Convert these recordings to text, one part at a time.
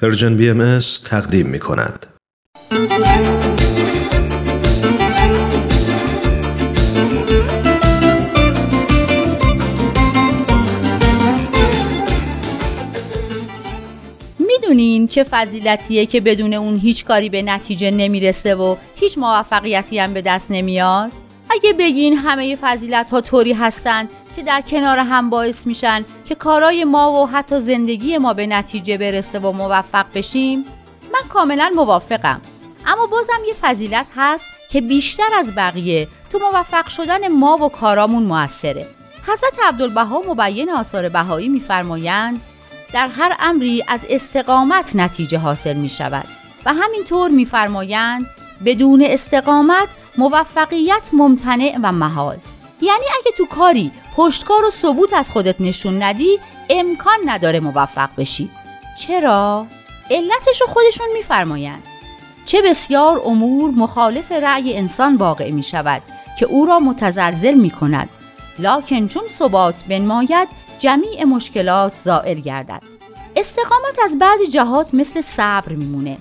Persian BMS تقدیم می کند. می‌دونین چه فضیلتیه که بدون اون هیچ کاری به نتیجه نمی‌رسه و هیچ موفقیتی هم به دست نمیاد؟ اگه بگین همه فضیلت ها طوری هستن که در کنار هم باعث میشن که کارای ما و حتی زندگی ما به نتیجه برسه و موفق بشیم من کاملا موافقم. اما بازم یه فضیلت هست که بیشتر از بقیه تو موفق شدن ما و کارامون موثره. حضرت عبدالبها مبین آثار بهایی میفرمایند در هر امری از استقامت نتیجه حاصل می شود و همینطور میفرمایند بدون استقامت موفقیت ممتنع و محال. یعنی اگه تو کاری پشتکار و ثبوت از خودت نشون ندی امکان نداره موفق بشی. چرا؟ علتش رو خودشون میفرمایند. چه بسیار امور مخالف رأی انسان واقع می شود که او را متزلزل می کند لکن چون ثبات بنماید جمیع مشکلات زائل گردد. استقامت از بعضی جهات مثل صبر میمونه.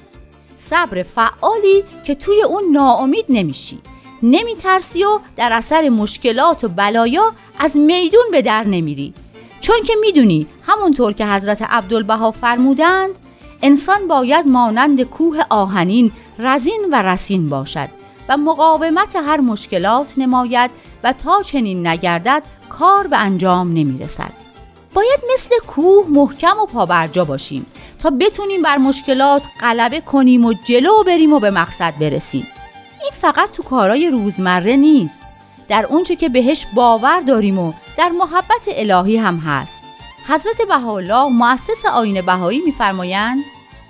صبر فعالی که توی اون ناامید نمیشی. نمیترسی و در اثر مشکلات و بلایا از میدون به در نمیری. چون که می‌دونی همونطور که حضرت عبدالبها فرمودند انسان باید مانند کوه آهنین رزین و رسین باشد و مقاومت هر مشکلات نماید و تا چنین نگردد کار به انجام نمی‌رسد. باید مثل کوه محکم و پابرجا باشیم تا بتونیم بر مشکلات غلبه کنیم و جلو بریم و به مقصد برسیم. این فقط تو کارای روزمره نیست. در اونچه که بهش باور داریم و در محبت الهی هم هست. حضرت بهاءالله مؤسس آین بهایی میفرمایند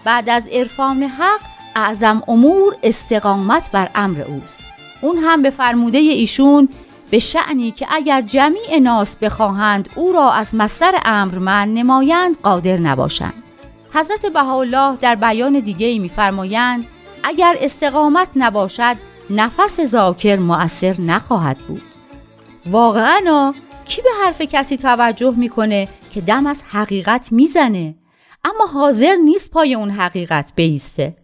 بعد از عرفان حق اعظم امور استقامت بر امر اوست. اون هم به فرموده ایشون به شعنی که اگر جمیع ناس بخواهند او را از مصدر امر من نمایند قادر نباشند. حضرت بهاءالله در بیان دیگه ای میفرمایند اگر استقامت نباشد نفس ذاکر مؤثر نخواهد بود. واقعا کی به حرف کسی توجه می‌کنه که دم از حقیقت می‌زنه؟ اما حاضر نیست پای اون حقیقت بیسته.